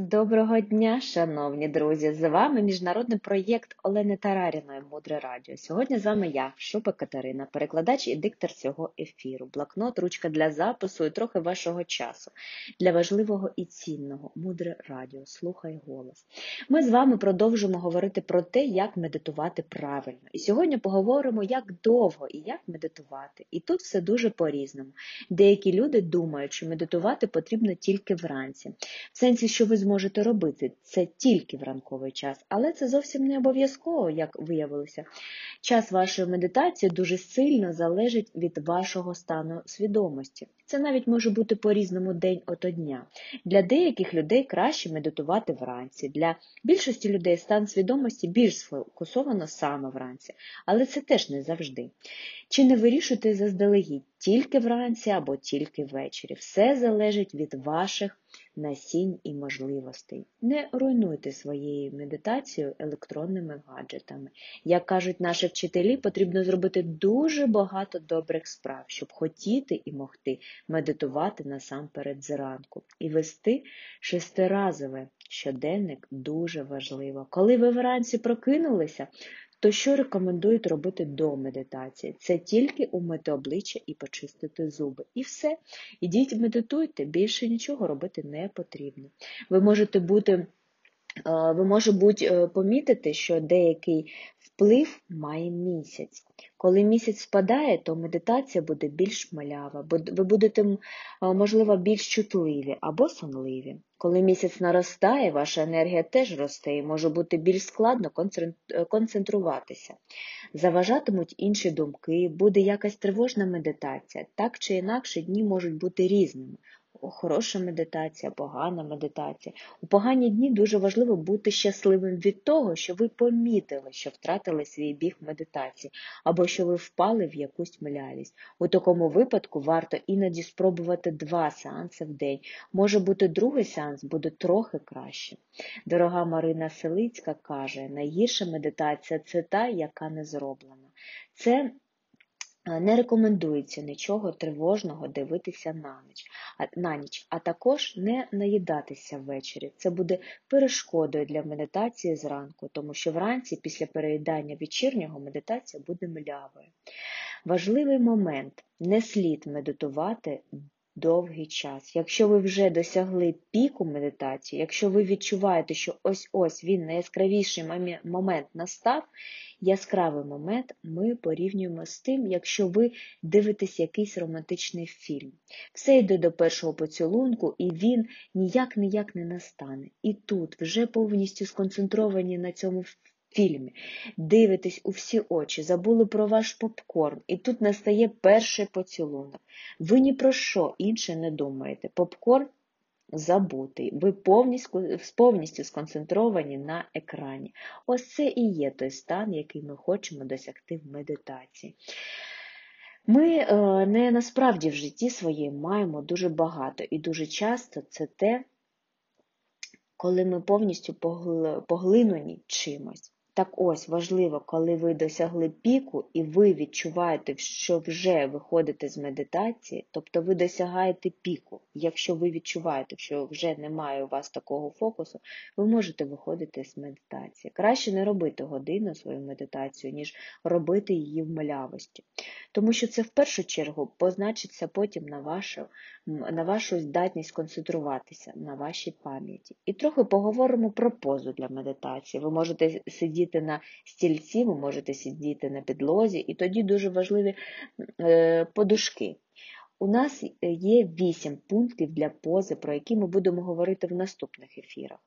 Доброго дня, шановні друзі! З вами міжнародний проєкт Олени Тараріної Мудре Радіо. Сьогодні з вами я, Шупа Катерина, перекладач і диктор цього ефіру, блокнот, ручка для запису і трохи вашого часу для важливого і цінного мудре радіо. Слухай голос. Ми з вами продовжимо говорити про те, як медитувати правильно. І сьогодні поговоримо, як довго і як медитувати. І тут все дуже по-різному. Деякі люди думають, що медитувати потрібно тільки вранці, в сенсі, що ви зможете робити це тільки в ранковий час, але це зовсім не обов'язково, як виявилося. Час вашої медитації дуже сильно залежить від вашого стану свідомості. Це навіть може бути по-різному день ото дня. Для деяких людей краще медитувати вранці, для більшості людей стан свідомості більш сфокусовано саме вранці, але це теж не завжди. Чи не вирішуйте заздалегідь тільки вранці або тільки ввечері. Все залежить від ваших насінь і можливостей. Не руйнуйте своєю медитацією електронними гаджетами. Як кажуть наші вчителі, потрібно зробити дуже багато добрих справ, щоб хотіти і могти медитувати насамперед зранку. І вести шестиразове щоденник дуже важливо. Коли ви вранці прокинулися, то що рекомендують робити до медитації? Це тільки умити обличчя і почистити зуби. І все. Ідіть, медитуйте, більше нічого робити не потрібно. Ви можете бути. Ви може бути е, помітити, що деякий вплив має місяць. Коли місяць спадає, то медитація буде більш малява, ви будете, можливо, більш чутливі або сонливі. Коли місяць наростає, ваша енергія теж росте і може бути більш складно концентруватися. Заважатимуть інші думки, буде якась тривожна медитація. Так чи інакше дні можуть бути різними хороша медитація, погана медитація. У погані дні дуже важливо бути щасливим від того, що ви помітили, що втратили свій біг медитації, або що ви впали в якусь млялість. У такому випадку варто іноді спробувати два сеанси в день. Може бути, другий сеанс буде трохи краще. Дорога Марина Селицька каже, найгірша медитація це та, яка не зроблена. Це не рекомендується нічого тривожного дивитися на ніч, на ніч, а також не наїдатися ввечері. Це буде перешкодою для медитації зранку, тому що вранці, після переїдання вечірнього, медитація буде млявою. Важливий момент не слід медитувати довгий час. Якщо ви вже досягли піку медитації, якщо ви відчуваєте, що ось-ось він найяскравіший момент настав, яскравий момент ми порівнюємо з тим, якщо ви дивитесь якийсь романтичний фільм. Все йде до першого поцілунку, і він ніяк-ніяк не настане. І тут вже повністю сконцентровані на цьому фільмі, дивитесь у всі очі, забули про ваш попкорн, і тут настає перший поцілунок. Ви ні про що інше не думаєте. Попкорн забутий. Ви повністю повністю сконцентровані на екрані. Ось це і є той стан, який ми хочемо досягти в медитації. Ми е, не насправді в житті своєму маємо дуже багато, і дуже часто це те, коли ми повністю поглинені чимось. Так ось важливо, коли ви досягли піку і ви відчуваєте, що вже виходите з медитації, тобто ви досягаєте піку. Якщо ви відчуваєте, що вже немає у вас такого фокусу, ви можете виходити з медитації. Краще не робити годину свою медитацію, ніж робити її в малявості. Тому що це в першу чергу позначиться потім на вашу, на вашу здатність концентруватися, на вашій пам'яті. І трохи поговоримо про позу для медитації. Ви можете сидіти сидіти на стільці, ви можете сидіти на підлозі, і тоді дуже важливі е, подушки. У нас є вісім пунктів для пози, про які ми будемо говорити в наступних ефірах.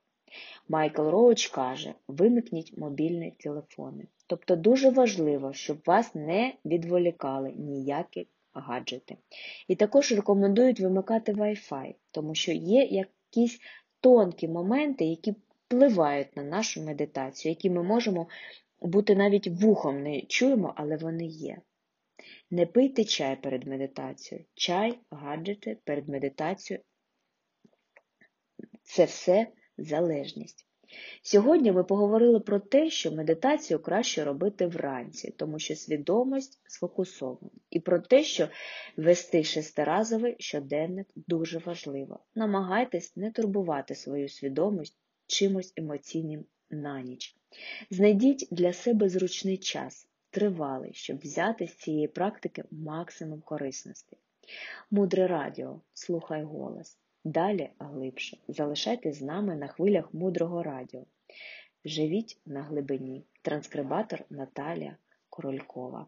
Майкл Роуч каже: вимикніть мобільні телефони. Тобто дуже важливо, щоб вас не відволікали ніякі гаджети. І також рекомендують вимикати Wi-Fi, тому що є якісь тонкі моменти, які впливають на нашу медитацію, які ми можемо бути навіть вухом не чуємо, але вони є. Не пийте чай перед медитацією. Чай, гаджети перед медитацією це все залежність. Сьогодні ми поговорили про те, що медитацію краще робити вранці, тому що свідомість сфокусована, і про те, що вести шестиразовий щоденник дуже важливо. Намагайтесь не турбувати свою свідомість чимось емоційним на ніч. Знайдіть для себе зручний час, тривалий, щоб взяти з цієї практики максимум корисності. Мудре радіо, слухай голос. Далі глибше. Залишайтесь з нами на хвилях мудрого радіо. Живіть на глибині. Транскрибатор Наталія Королькова.